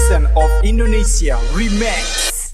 citizen of Indonesia remix.